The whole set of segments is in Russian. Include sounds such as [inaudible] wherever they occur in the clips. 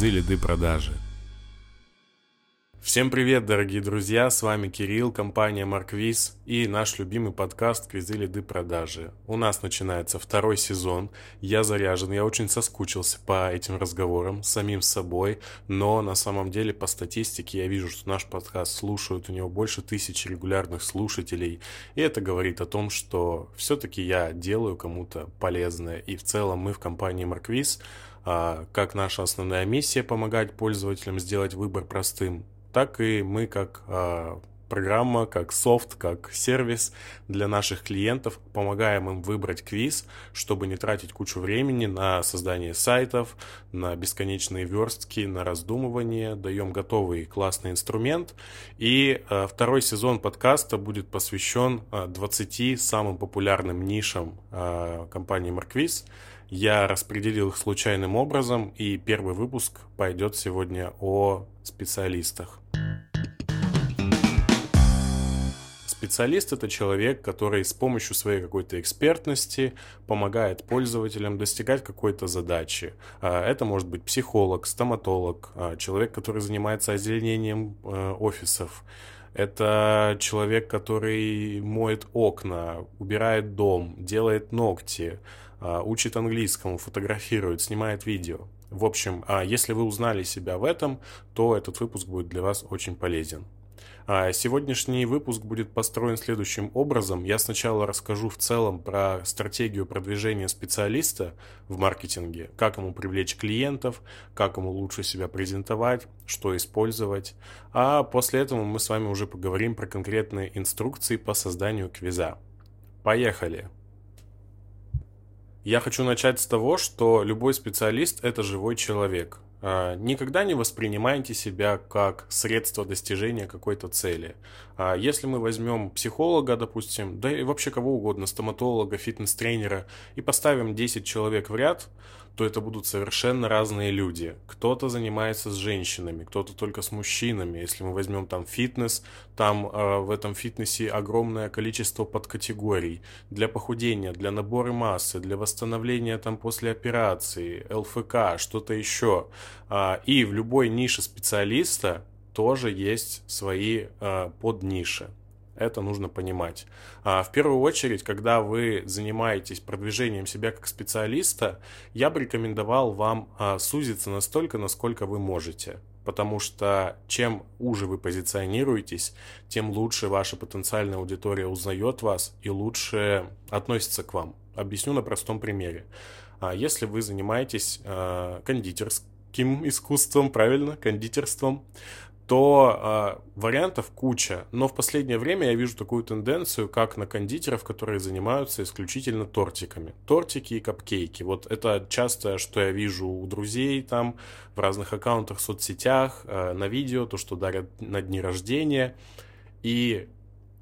«Квизы, лиды, продажи». Всем привет, дорогие друзья, с вами Кирилл, компания Марквиз и наш любимый подкаст «Квизы, лиды, продажи». У нас начинается второй сезон, я заряжен, я очень соскучился по этим разговорам самим собой, но на самом деле по статистике я вижу, что наш подкаст слушают, у него больше тысячи регулярных слушателей, и это говорит о том, что все-таки я делаю кому-то полезное, и в целом мы в компании Марквиз а, как наша основная миссия помогать пользователям сделать выбор простым, так и мы как э, программа, как софт, как сервис для наших клиентов помогаем им выбрать квиз, чтобы не тратить кучу времени на создание сайтов, на бесконечные верстки, на раздумывание. Даем готовый классный инструмент. И э, второй сезон подкаста будет посвящен э, 20 самым популярным нишам компании Марквиз. Я распределил их случайным образом, и первый выпуск пойдет сегодня о специалистах. Специалист – это человек, который с помощью своей какой-то экспертности помогает пользователям достигать какой-то задачи. А, это может быть психолог, стоматолог, а, человек, который занимается озеленением э, офисов. Это человек, который моет окна, убирает дом, делает ногти, а, учит английскому, фотографирует, снимает видео. В общем, если вы узнали себя в этом, то этот выпуск будет для вас очень полезен. А сегодняшний выпуск будет построен следующим образом. Я сначала расскажу в целом про стратегию продвижения специалиста в маркетинге, как ему привлечь клиентов, как ему лучше себя презентовать, что использовать. А после этого мы с вами уже поговорим про конкретные инструкции по созданию квиза. Поехали! Я хочу начать с того, что любой специалист – это живой человек. А, никогда не воспринимайте себя как средство достижения какой-то цели. А если мы возьмем психолога, допустим, да и вообще кого угодно, стоматолога, фитнес-тренера, и поставим 10 человек в ряд, то это будут совершенно разные люди. Кто-то занимается с женщинами, кто-то только с мужчинами. Если мы возьмем там фитнес, там э, в этом фитнесе огромное количество подкатегорий для похудения, для набора массы, для восстановления там после операции, ЛФК, что-то еще. Э, и в любой нише специалиста тоже есть свои э, подниши. Это нужно понимать. А в первую очередь, когда вы занимаетесь продвижением себя как специалиста, я бы рекомендовал вам а, сузиться настолько, насколько вы можете. Потому что чем уже вы позиционируетесь, тем лучше ваша потенциальная аудитория узнает вас и лучше относится к вам. Объясню на простом примере. А если вы занимаетесь а, кондитерским искусством, правильно, кондитерством, то э, вариантов куча. Но в последнее время я вижу такую тенденцию, как на кондитеров, которые занимаются исключительно тортиками. Тортики и капкейки. Вот это часто, что я вижу у друзей там, в разных аккаунтах в соцсетях, э, на видео, то, что дарят на дни рождения. И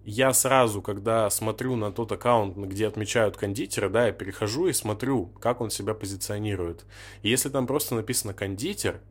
я сразу, когда смотрю на тот аккаунт, где отмечают кондитера, да, я перехожу и смотрю, как он себя позиционирует. И если там просто написано кондитер,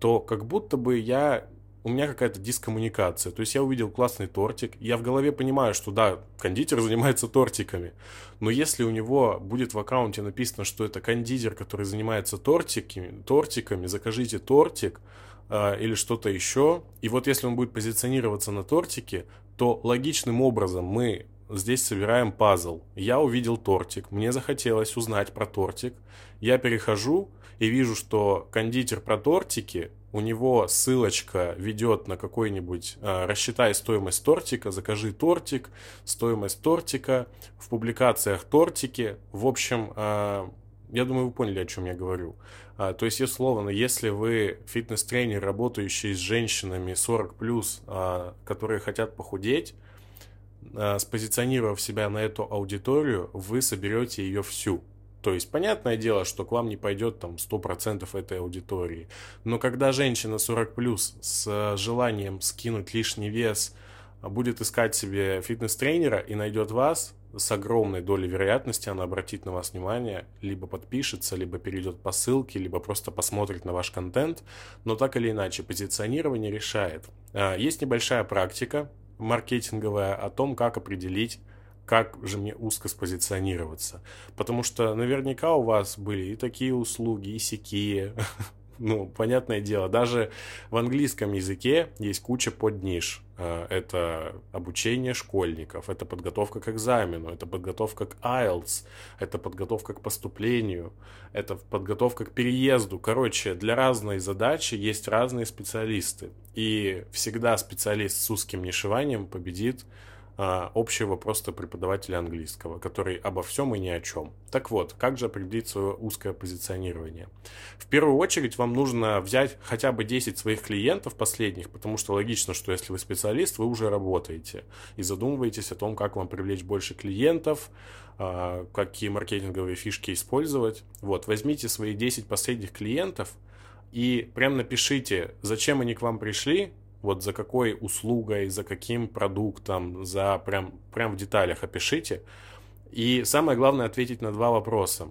то как будто бы я у меня какая-то дискоммуникация. То есть я увидел классный тортик, я в голове понимаю, что да, кондитер [laughs] занимается тортиками. Но если у него будет в аккаунте написано, что это кондитер, который занимается тортиками, тортиками, закажите тортик э, или что-то еще. И вот если он будет позиционироваться на тортике, то логичным образом мы здесь собираем пазл. Я увидел тортик, мне захотелось узнать про тортик. Я перехожу и вижу, что кондитер про тортики у него ссылочка ведет на какой-нибудь э, рассчитай стоимость тортика, закажи тортик, стоимость тортика, в публикациях тортики. В общем, э, я думаю, вы поняли, о чем я говорю. А, то есть, условно, если вы фитнес-тренер, работающий с женщинами 40+, а, которые хотят похудеть, а, спозиционировав себя на эту аудиторию, вы соберете ее всю. То есть, понятное дело, что к вам не пойдет там 100% этой аудитории. Но когда женщина 40 плюс с желанием скинуть лишний вес будет искать себе фитнес-тренера и найдет вас, с огромной долей вероятности она обратит на вас внимание, либо подпишется, либо перейдет по ссылке, либо просто посмотрит на ваш контент. Но так или иначе, позиционирование решает. А, есть небольшая практика маркетинговая о том, как определить как же мне узко спозиционироваться. Потому что наверняка у вас были и такие услуги, и сякие. [laughs] Ну, понятное дело, даже в английском языке есть куча подниш. Э, это обучение школьников, это подготовка к экзамену, это подготовка к IELTS, это подготовка к поступлению, это подготовка к переезду. Короче, для разной задачи есть разные специалисты. И всегда специалист с узким нишеванием победит а, общего просто преподавателя английского, который обо всем и ни о чем. Так вот, как же определить свое узкое позиционирование? В первую очередь вам нужно взять хотя бы 10 своих клиентов последних, потому что логично, что если вы специалист, вы уже работаете и задумываетесь о том, как вам привлечь больше клиентов, а, какие маркетинговые фишки использовать. Вот, возьмите свои 10 последних клиентов и прям напишите, зачем они к вам пришли, вот за какой услугой, за каким продуктом, за прям, прям в деталях опишите. И самое главное ответить на два вопроса.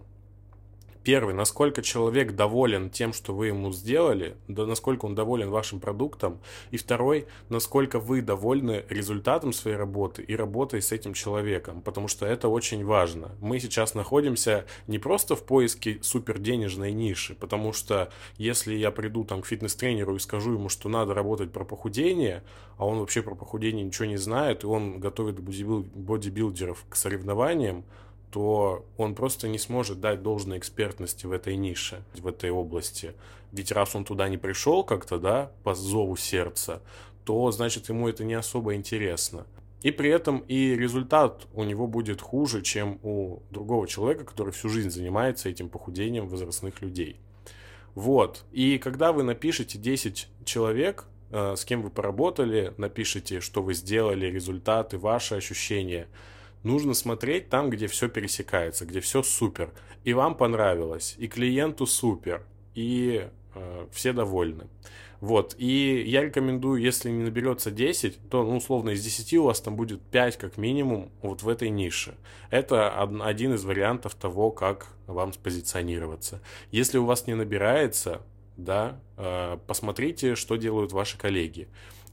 Первый, насколько человек доволен тем, что вы ему сделали, да насколько он доволен вашим продуктом. И второй, насколько вы довольны результатом своей работы и работой с этим человеком, потому что это очень важно. Мы сейчас находимся не просто в поиске суперденежной ниши, потому что если я приду там к фитнес-тренеру и скажу ему, что надо работать про похудение, а он вообще про похудение ничего не знает, и он готовит бодибилдеров к соревнованиям, то он просто не сможет дать должной экспертности в этой нише, в этой области. Ведь раз он туда не пришел как-то, да, по зову сердца, то значит ему это не особо интересно. И при этом и результат у него будет хуже, чем у другого человека, который всю жизнь занимается этим похудением возрастных людей. Вот. И когда вы напишете 10 человек, э, с кем вы поработали, напишите, что вы сделали, результаты, ваши ощущения – нужно смотреть там, где все пересекается, где все супер. И вам понравилось, и клиенту супер, и э, все довольны. Вот, и я рекомендую, если не наберется 10, то, ну, условно, из 10 у вас там будет 5 как минимум вот в этой нише. Это один из вариантов того, как вам спозиционироваться. Если у вас не набирается, да, э, посмотрите, что делают ваши коллеги.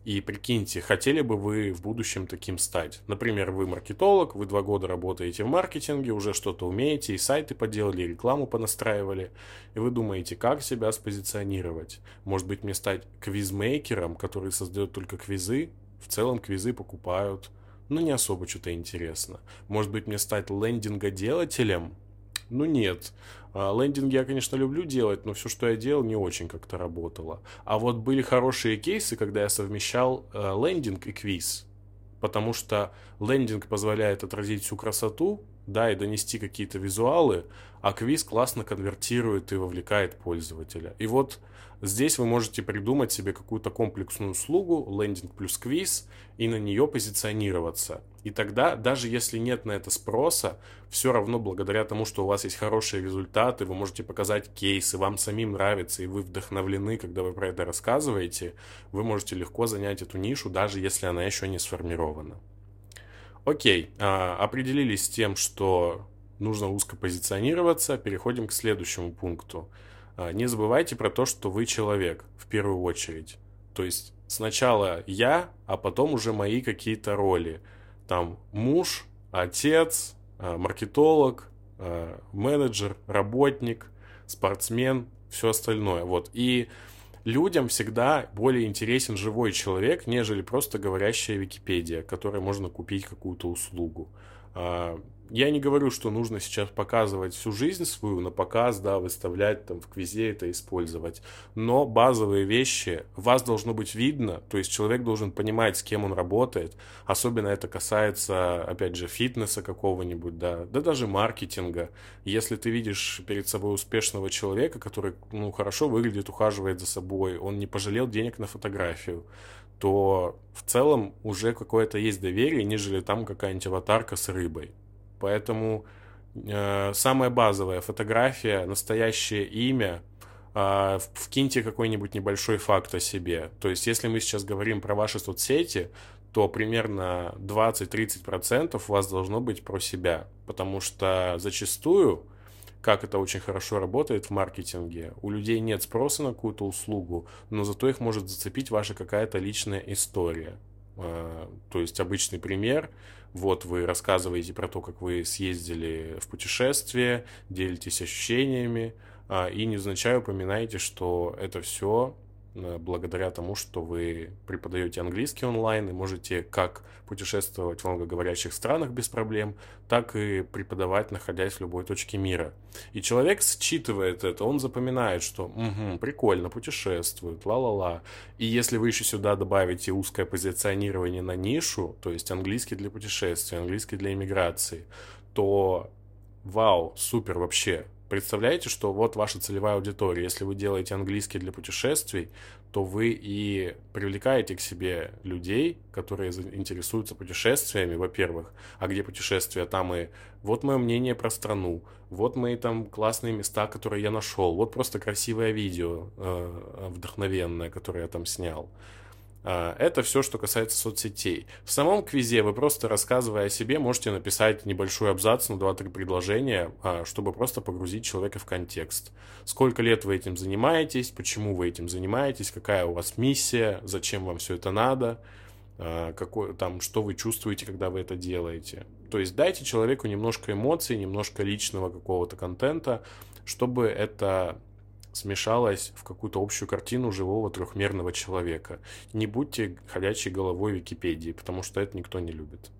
И прикиньте, хотели бы вы в будущем таким стать? Например, вы маркетолог, вы два года работаете в маркетинге, уже что-то умеете, и сайты поделали, и рекламу понастраивали, и вы думаете, как себя спозиционировать? Может быть, мне стать квизмейкером, который создает только квизы? В целом квизы покупают, но не особо что-то интересно. Может быть, мне стать лендингоделателем? Ну нет. А, лендинги я, конечно, люблю делать, но все, что я делал, не очень как-то работало. А вот были хорошие кейсы, когда я совмещал э, лендинг и квиз. Потому что лендинг позволяет отразить всю красоту, да, и донести какие-то визуалы, а квиз классно конвертирует и вовлекает пользователя. И вот здесь вы можете придумать себе какую-то комплексную услугу, лендинг плюс квиз, и на нее позиционироваться. И тогда, даже если нет на это спроса, все равно благодаря тому, что у вас есть хорошие результаты, вы можете показать кейсы, вам самим нравится, и вы вдохновлены, когда вы про это рассказываете, вы можете легко занять эту нишу, даже если она еще не сформирована. Окей, а, определились с тем, что нужно узко позиционироваться, переходим к следующему пункту. А, не забывайте про то, что вы человек в первую очередь. То есть сначала я, а потом уже мои какие-то роли – там муж, отец, э, маркетолог, э, менеджер, работник, спортсмен, все остальное. Вот. И людям всегда более интересен живой человек, нежели просто говорящая Википедия, которой можно купить какую-то услугу. Я не говорю, что нужно сейчас показывать всю жизнь свою на показ, да, выставлять там в квизе это использовать. Но базовые вещи вас должно быть видно, то есть человек должен понимать, с кем он работает. Особенно это касается, опять же, фитнеса какого-нибудь, да, да даже маркетинга. Если ты видишь перед собой успешного человека, который, ну, хорошо выглядит, ухаживает за собой, он не пожалел денег на фотографию, то в целом уже какое-то есть доверие, нежели там какая-нибудь аватарка с рыбой. Поэтому э, самая базовая фотография, настоящее имя, э, вкиньте какой-нибудь небольшой факт о себе. То есть, если мы сейчас говорим про ваши соцсети, то примерно 20-30% у вас должно быть про себя. Потому что зачастую, как это очень хорошо работает в маркетинге, у людей нет спроса на какую-то услугу, но зато их может зацепить ваша какая-то личная история. Э, то есть обычный пример – вот вы рассказываете про то, как вы съездили в путешествие, делитесь ощущениями, а, и невзначай упоминаете, что это все благодаря тому, что вы преподаете английский онлайн и можете как путешествовать в англоговорящих странах без проблем, так и преподавать, находясь в любой точке мира. И человек считывает это, он запоминает, что угу, прикольно, путешествует, ла-ла-ла. И если вы еще сюда добавите узкое позиционирование на нишу, то есть английский для путешествий, английский для иммиграции, то вау, супер вообще, представляете, что вот ваша целевая аудитория. Если вы делаете английский для путешествий, то вы и привлекаете к себе людей, которые интересуются путешествиями, во-первых. А где путешествия? Там и вот мое мнение про страну, вот мои там классные места, которые я нашел, вот просто красивое видео э, вдохновенное, которое я там снял. А, это все, что касается соцсетей. В самом квизе вы просто рассказывая о себе можете написать небольшой абзац на 2-3 предложения, а, чтобы просто погрузить человека в контекст. Сколько лет вы этим занимаетесь, почему вы этим занимаетесь, какая у вас миссия, зачем вам все это надо, а, какой, там, что вы чувствуете, когда вы это делаете. То есть дайте человеку немножко эмоций, немножко личного какого-то контента, чтобы это смешалось в какую-то общую картину живого трехмерного человека. Не будьте ходячей головой Википедии, потому что это никто не любит.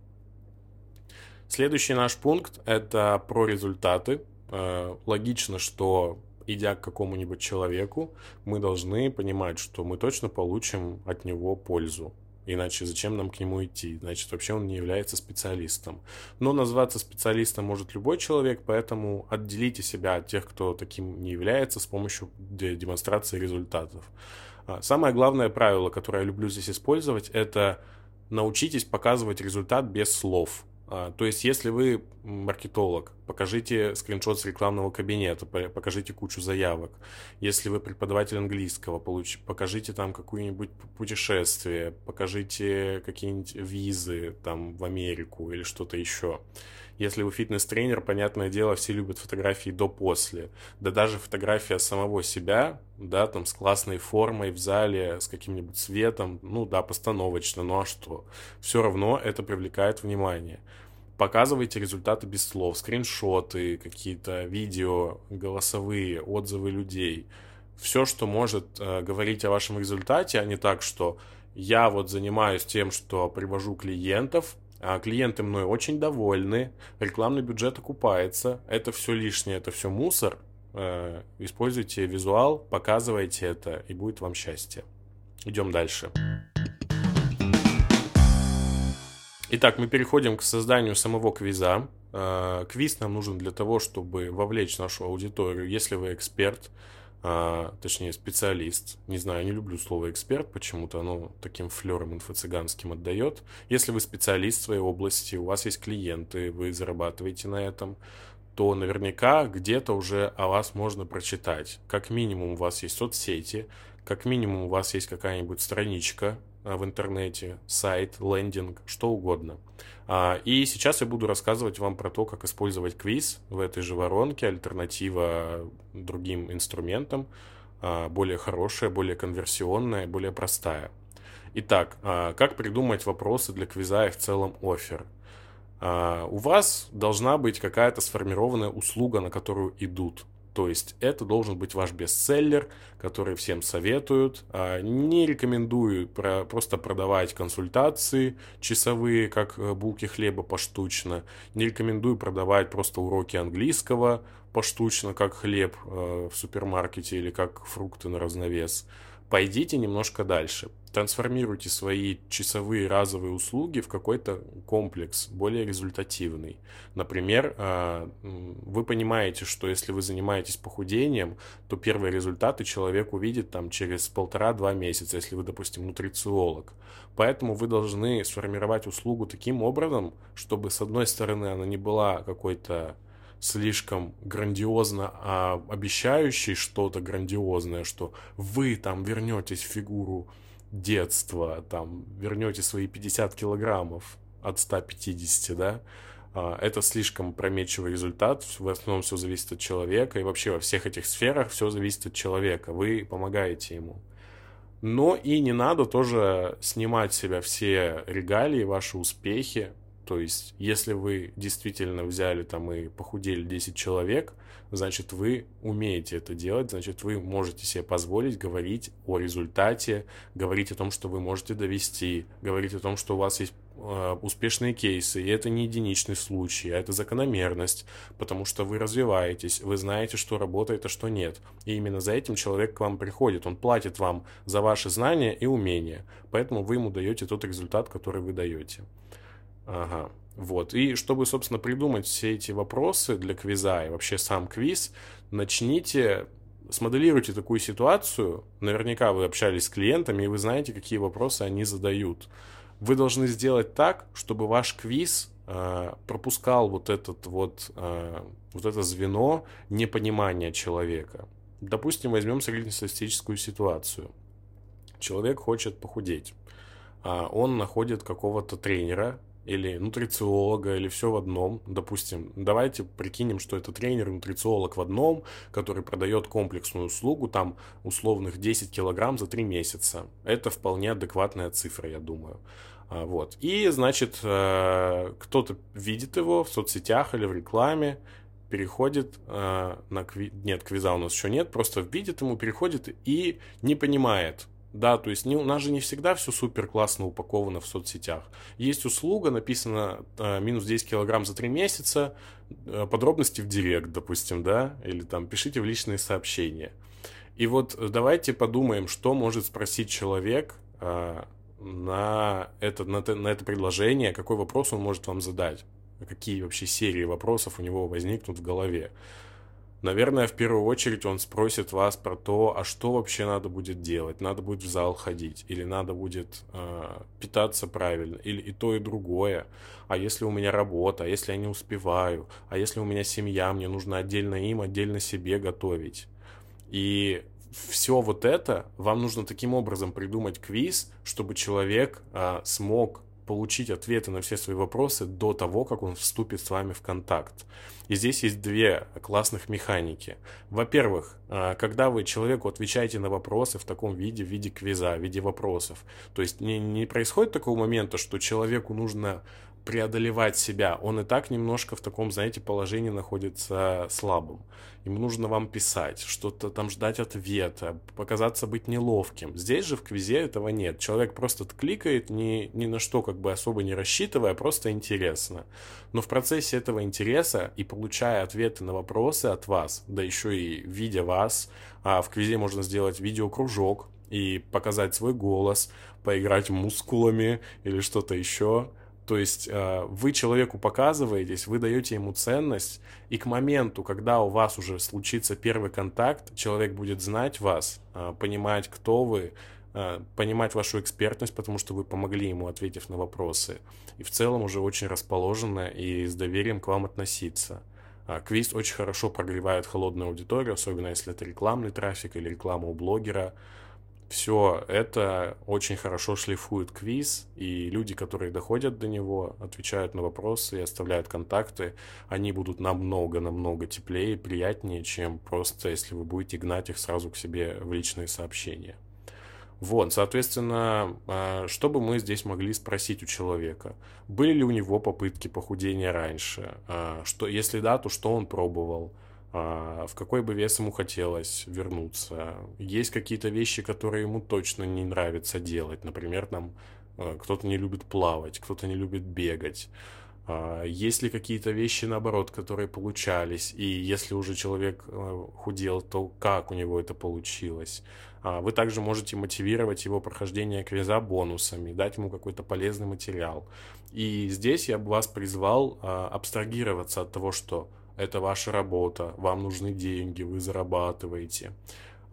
Следующий наш пункт – это про результаты. Э, логично, что идя к какому-нибудь человеку, мы должны понимать, что мы точно получим от него пользу. Иначе зачем нам к нему идти? Значит, вообще он не является специалистом. Но назваться специалистом может любой человек, поэтому отделите себя от тех, кто таким не является, с помощью демонстрации результатов. А, самое главное правило, которое я люблю здесь использовать, это научитесь показывать результат без слов. А, то есть, если вы маркетолог, покажите скриншот с рекламного кабинета, покажите кучу заявок. Если вы преподаватель английского, покажите там какое-нибудь путешествие, покажите какие-нибудь визы там в Америку или что-то еще. Если вы фитнес-тренер, понятное дело, все любят фотографии до-после. Да даже фотография самого себя, да, там с классной формой в зале, с каким-нибудь цветом, ну да, постановочно, ну а что? Все равно это привлекает внимание показывайте результаты без слов, скриншоты, какие-то видео, голосовые, отзывы людей. Все, что может э, говорить о вашем результате, а не так, что я вот занимаюсь тем, что привожу клиентов, клиенты мной очень довольны, рекламный бюджет окупается, это все лишнее, это все мусор. Э, используйте визуал, показывайте это, и будет вам счастье. Идем дальше. Итак, мы переходим к созданию самого квиза. Э, квиз нам нужен для того, чтобы вовлечь нашу аудиторию. Если вы эксперт, э, точнее специалист, не знаю, не люблю слово эксперт, почему-то оно таким флером инфо-цыганским отдает. Если вы специалист в своей области, у вас есть клиенты, вы зарабатываете на этом, то наверняка где-то уже о вас можно прочитать. Как минимум у вас есть соцсети, как минимум у вас есть какая-нибудь страничка, в интернете, сайт, лендинг, что угодно. А, и сейчас я буду рассказывать вам про то, как использовать квиз в этой же воронке, альтернатива другим инструментам, а, более хорошая, более конверсионная, более простая. Итак, а, как придумать вопросы для квиза и в целом офер? У вас должна быть какая-то сформированная услуга, на которую идут то есть это должен быть ваш бестселлер, который всем советуют. А, не рекомендую просто продавать консультации часовые, как э, булки хлеба поштучно. Не рекомендую продавать просто уроки английского поштучно, как хлеб э, в супермаркете или как фрукты на разновес пойдите немножко дальше. Трансформируйте свои часовые разовые услуги в какой-то комплекс, более результативный. Например, а, вы понимаете, что если вы занимаетесь похудением, то первые результаты человек увидит там через полтора-два месяца, если вы, допустим, нутрициолог. Поэтому вы должны сформировать услугу таким образом, чтобы, с одной стороны, она не была какой-то слишком грандиозно а, обещающий что-то грандиозное, что вы там вернетесь в фигуру детства, там вернете свои 50 килограммов от 150, да, а, это слишком промечивый результат, в основном все зависит от человека, и вообще во всех этих сферах все зависит от человека, вы помогаете ему. Но и не надо тоже снимать с себя все регалии, ваши успехи, То есть, если вы действительно взяли там и похудели 10 человек, значит, вы умеете это делать, значит, вы можете себе позволить говорить о результате, говорить о том, что вы можете довести, говорить о том, что у вас есть э, успешные кейсы, и это не единичный случай, а это закономерность, потому что вы развиваетесь, вы знаете, что работает, а что нет. И именно за этим человек к вам приходит, он платит вам за ваши знания и умения, поэтому вы ему даете тот результат, который вы даете. Ага. Вот. И чтобы, собственно, придумать все эти вопросы для квиза и вообще сам квиз, начните смоделируйте такую ситуацию. Наверняка вы общались с клиентами, и вы знаете, какие вопросы они задают. Вы должны сделать так, чтобы ваш квиз э, пропускал вот этот вот, э, вот это звено непонимания человека. Допустим, возьмем среднестатистическую ситуацию. Человек хочет похудеть. А он находит какого-то тренера, или нутрициолога, или все в одном. Допустим, давайте прикинем, что это тренер нутрициолог в одном, который продает комплексную услугу, там условных 10 килограмм за 3 месяца. Это вполне адекватная цифра, я думаю. А, вот. И, значит, э, кто-то видит его в соцсетях или в рекламе, переходит э, на. Нет, квиза у нас еще нет, просто видит ему, переходит и не понимает, да, то есть не, у нас же не всегда все супер классно упаковано в соцсетях. Есть услуга, написано э, минус 10 килограмм за 3 месяца, э, подробности в директ, допустим, да, или там пишите в личные сообщения. И вот давайте подумаем, что может спросить человек э, на, это, на, на это предложение, какой вопрос он может вам задать, какие вообще серии вопросов у него возникнут в голове. Наверное, в первую очередь он спросит вас про то, а что вообще надо будет делать? Надо будет в зал ходить, или надо будет э, питаться правильно, или и то, и другое. А если у меня работа, а если я не успеваю, а если у меня семья, мне нужно отдельно им, отдельно себе готовить. И все вот это вам нужно таким образом придумать квиз, чтобы человек э, смог получить ответы на все свои вопросы до того, как он вступит с вами в контакт. И здесь есть две классных механики. Во-первых, а, когда вы человеку отвечаете на вопросы в таком виде, в виде квиза, в виде вопросов, то есть не, не происходит такого момента, что человеку нужно преодолевать себя. Он и так немножко в таком, знаете, положении находится слабым. Ему нужно вам писать, что-то там ждать ответа, показаться быть неловким. Здесь же в квизе этого нет. Человек просто кликает, ни, ни на что как бы особо не рассчитывая, просто интересно. Но в процессе этого интереса и получая ответы на вопросы от вас, да еще и видя вас, а в квизе можно сделать видеокружок и показать свой голос, поиграть мускулами или что-то еще – то есть э, вы человеку показываетесь, вы даете ему ценность, и к моменту, когда у вас уже случится первый контакт, человек будет знать вас, э, понимать, кто вы, э, понимать вашу экспертность, потому что вы помогли ему, ответив на вопросы, и в целом уже очень расположено и с доверием к вам относиться. Квиз очень хорошо прогревает холодную аудиторию, особенно если это рекламный трафик или реклама у блогера все это очень хорошо шлифует квиз, и люди, которые доходят до него, отвечают на вопросы и оставляют контакты, они будут намного-намного теплее и приятнее, чем просто если вы будете гнать их сразу к себе в личные сообщения. Вот, соответственно, а, что бы мы здесь могли спросить у человека? Были ли у него попытки похудения раньше? А, что, если да, то что он пробовал? А, в какой бы вес ему хотелось вернуться. Есть какие-то вещи, которые ему точно не нравится делать. Например, там э, кто-то не любит плавать, кто-то не любит бегать. А, есть ли какие-то вещи, наоборот, которые получались? И если уже человек э, худел, то как у него это получилось? А, вы также можете мотивировать его прохождение квиза бонусами, дать ему какой-то полезный материал. И здесь я бы вас призвал абстрагироваться от того, что это ваша работа, вам нужны деньги, вы зарабатываете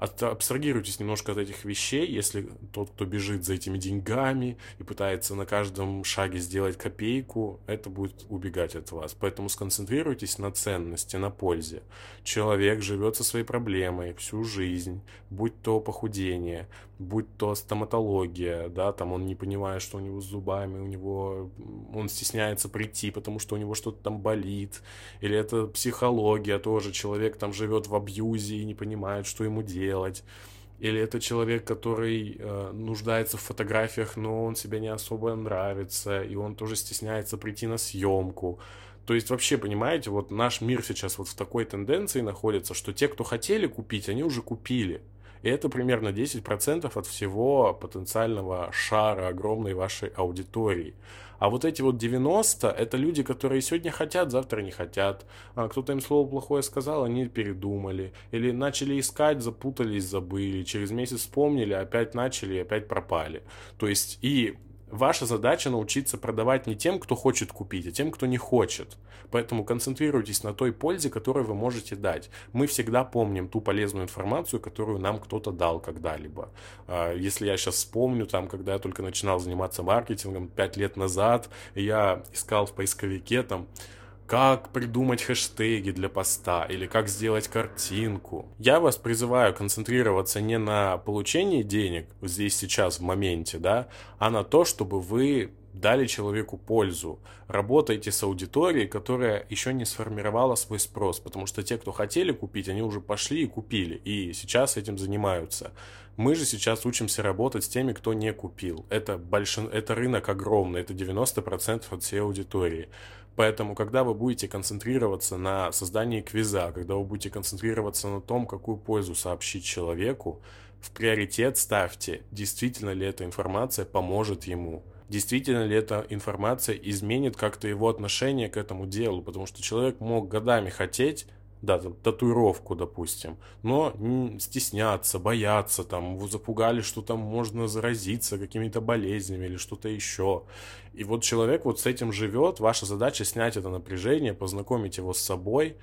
от, абстрагируйтесь немножко от этих вещей, если тот, кто бежит за этими деньгами и пытается на каждом шаге сделать копейку, это будет убегать от вас. Поэтому сконцентрируйтесь на ценности, на пользе. Человек живет со своей проблемой всю жизнь, будь то похудение, будь то стоматология, да, там он не понимает, что у него с зубами, у него он стесняется прийти, потому что у него что-то там болит, или это психология тоже, человек там живет в абьюзе и не понимает, что ему делать или это человек, который э, нуждается в фотографиях, но он себе не особо нравится, и он тоже стесняется прийти на съемку. То есть вообще, понимаете, вот наш мир сейчас вот в такой тенденции находится, что те, кто хотели купить, они уже купили. Это примерно 10% от всего потенциального шара огромной вашей аудитории. А вот эти вот 90 это люди, которые сегодня хотят, завтра не хотят. А кто-то им слово плохое сказал, они передумали. Или начали искать, запутались, забыли. Через месяц вспомнили, опять начали опять пропали. То есть и Ваша задача научиться продавать не тем, кто хочет купить, а тем, кто не хочет. Поэтому концентрируйтесь на той пользе, которую вы можете дать. Мы всегда помним ту полезную информацию, которую нам кто-то дал когда-либо. А, если я сейчас вспомню, там, когда я только начинал заниматься маркетингом 5 лет назад, я искал в поисковике там как придумать хэштеги для поста или как сделать картинку. Я вас призываю концентрироваться не на получении денег здесь сейчас в моменте, да, а на то, чтобы вы дали человеку пользу. Работайте с аудиторией, которая еще не сформировала свой спрос, потому что те, кто хотели купить, они уже пошли и купили, и сейчас этим занимаются. Мы же сейчас учимся работать с теми, кто не купил. Это, большин... это рынок огромный, это 90% от всей аудитории. Поэтому, когда вы будете концентрироваться на создании квиза, когда вы будете концентрироваться на том, какую пользу сообщить человеку, в приоритет ставьте, действительно ли эта информация поможет ему, действительно ли эта информация изменит как-то его отношение к этому делу, потому что человек мог годами хотеть да, там, татуировку, допустим, но стесняться, бояться, там, его запугали, что там можно заразиться какими-то болезнями или что-то еще. И вот человек вот с этим живет, ваша задача снять это напряжение, познакомить его с собой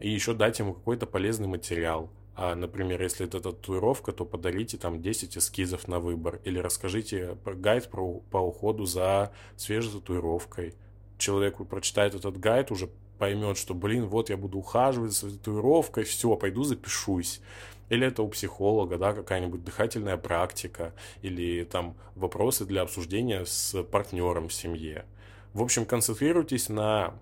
и еще дать ему какой-то полезный материал. А, например, если это татуировка, то подарите там 10 эскизов на выбор или расскажите гайд про, по уходу за свежей татуировкой. Человек прочитает этот гайд, уже поймет, что, блин, вот я буду ухаживать за татуировкой, все, пойду запишусь. Или это у психолога, да, какая-нибудь дыхательная практика, или там вопросы для обсуждения с партнером в семье. В общем, концентрируйтесь на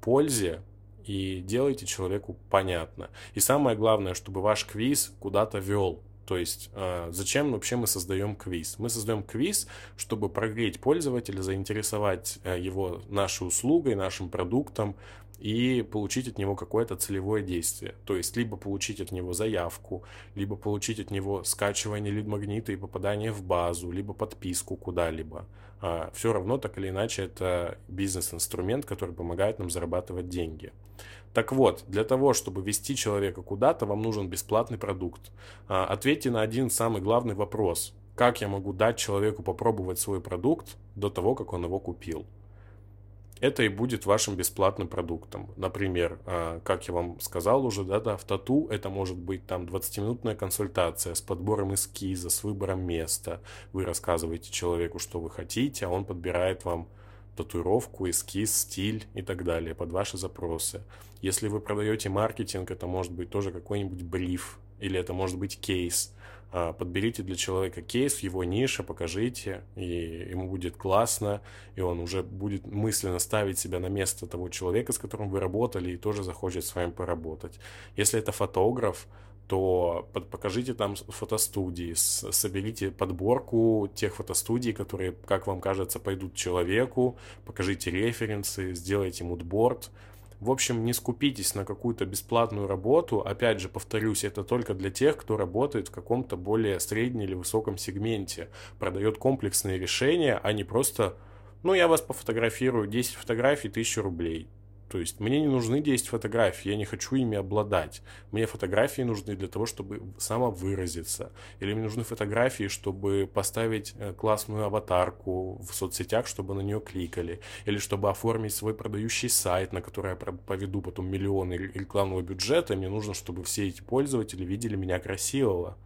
пользе и делайте человеку понятно. И самое главное, чтобы ваш квиз куда-то вел. То есть, э, зачем вообще мы создаем квиз? Мы создаем квиз, чтобы прогреть пользователя, заинтересовать э, его нашей услугой, нашим продуктом, и получить от него какое-то целевое действие. То есть либо получить от него заявку, либо получить от него скачивание лид-магнита и попадание в базу, либо подписку куда-либо. А, все равно, так или иначе, это бизнес-инструмент, который помогает нам зарабатывать деньги. Так вот, для того, чтобы вести человека куда-то, вам нужен бесплатный продукт. А, ответьте на один самый главный вопрос. Как я могу дать человеку попробовать свой продукт до того, как он его купил? Это и будет вашим бесплатным продуктом. Например, а, как я вам сказал уже, да, да, в тату это может быть там 20-минутная консультация с подбором эскиза, с выбором места. Вы рассказываете человеку, что вы хотите, а он подбирает вам татуировку, эскиз, стиль и так далее под ваши запросы. Если вы продаете маркетинг, это может быть тоже какой-нибудь бриф или это может быть кейс. А, подберите для человека кейс в его нише, покажите, и ему будет классно, и он уже будет мысленно ставить себя на место того человека, с которым вы работали, и тоже захочет с вами поработать. Если это фотограф, то покажите там фотостудии, соберите подборку тех фотостудий, которые, как вам кажется, пойдут человеку, покажите референсы, сделайте мудборд, в общем, не скупитесь на какую-то бесплатную работу. Опять же, повторюсь, это только для тех, кто работает в каком-то более среднем или высоком сегменте, продает комплексные решения, а не просто, ну, я вас пофотографирую, 10 фотографий, 1000 рублей. То есть мне не нужны 10 фотографий, я не хочу ими обладать. Мне фотографии нужны для того, чтобы самовыразиться. Или мне нужны фотографии, чтобы поставить э, классную аватарку в соцсетях, чтобы на нее кликали. Или чтобы оформить свой продающий сайт, на который я поведу потом миллионы рекламного бюджета. Мне нужно, чтобы все эти пользователи видели меня красивого.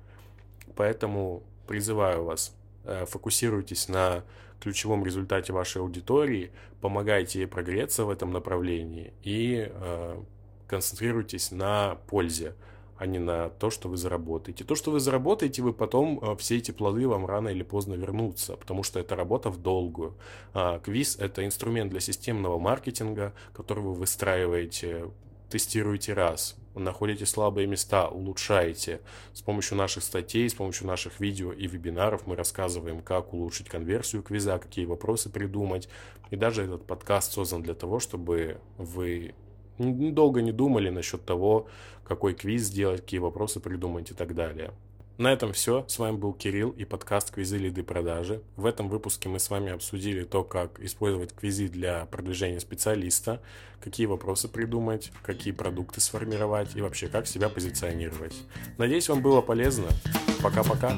Поэтому призываю вас, э, фокусируйтесь на ключевом результате вашей аудитории, помогайте ей прогреться в этом направлении и э, концентрируйтесь на пользе, а не на то, что вы заработаете. То, что вы заработаете, вы потом, э, все эти плоды вам рано или поздно вернутся, потому что это работа в долгую. А, квиз — это инструмент для системного маркетинга, который вы выстраиваете, тестируете раз, находите слабые места, улучшаете. С помощью наших статей, с помощью наших видео и вебинаров мы рассказываем, как улучшить конверсию квиза, какие вопросы придумать. И даже этот подкаст создан для того, чтобы вы долго не думали насчет того, какой квиз сделать, какие вопросы придумать и так далее. На этом все. С вами был Кирилл и подкаст «Квизы, лиды, продажи». В этом выпуске мы с вами обсудили то, как использовать квизы для продвижения специалиста, какие вопросы придумать, какие продукты сформировать и вообще как себя позиционировать. Надеюсь, вам было полезно. Пока-пока.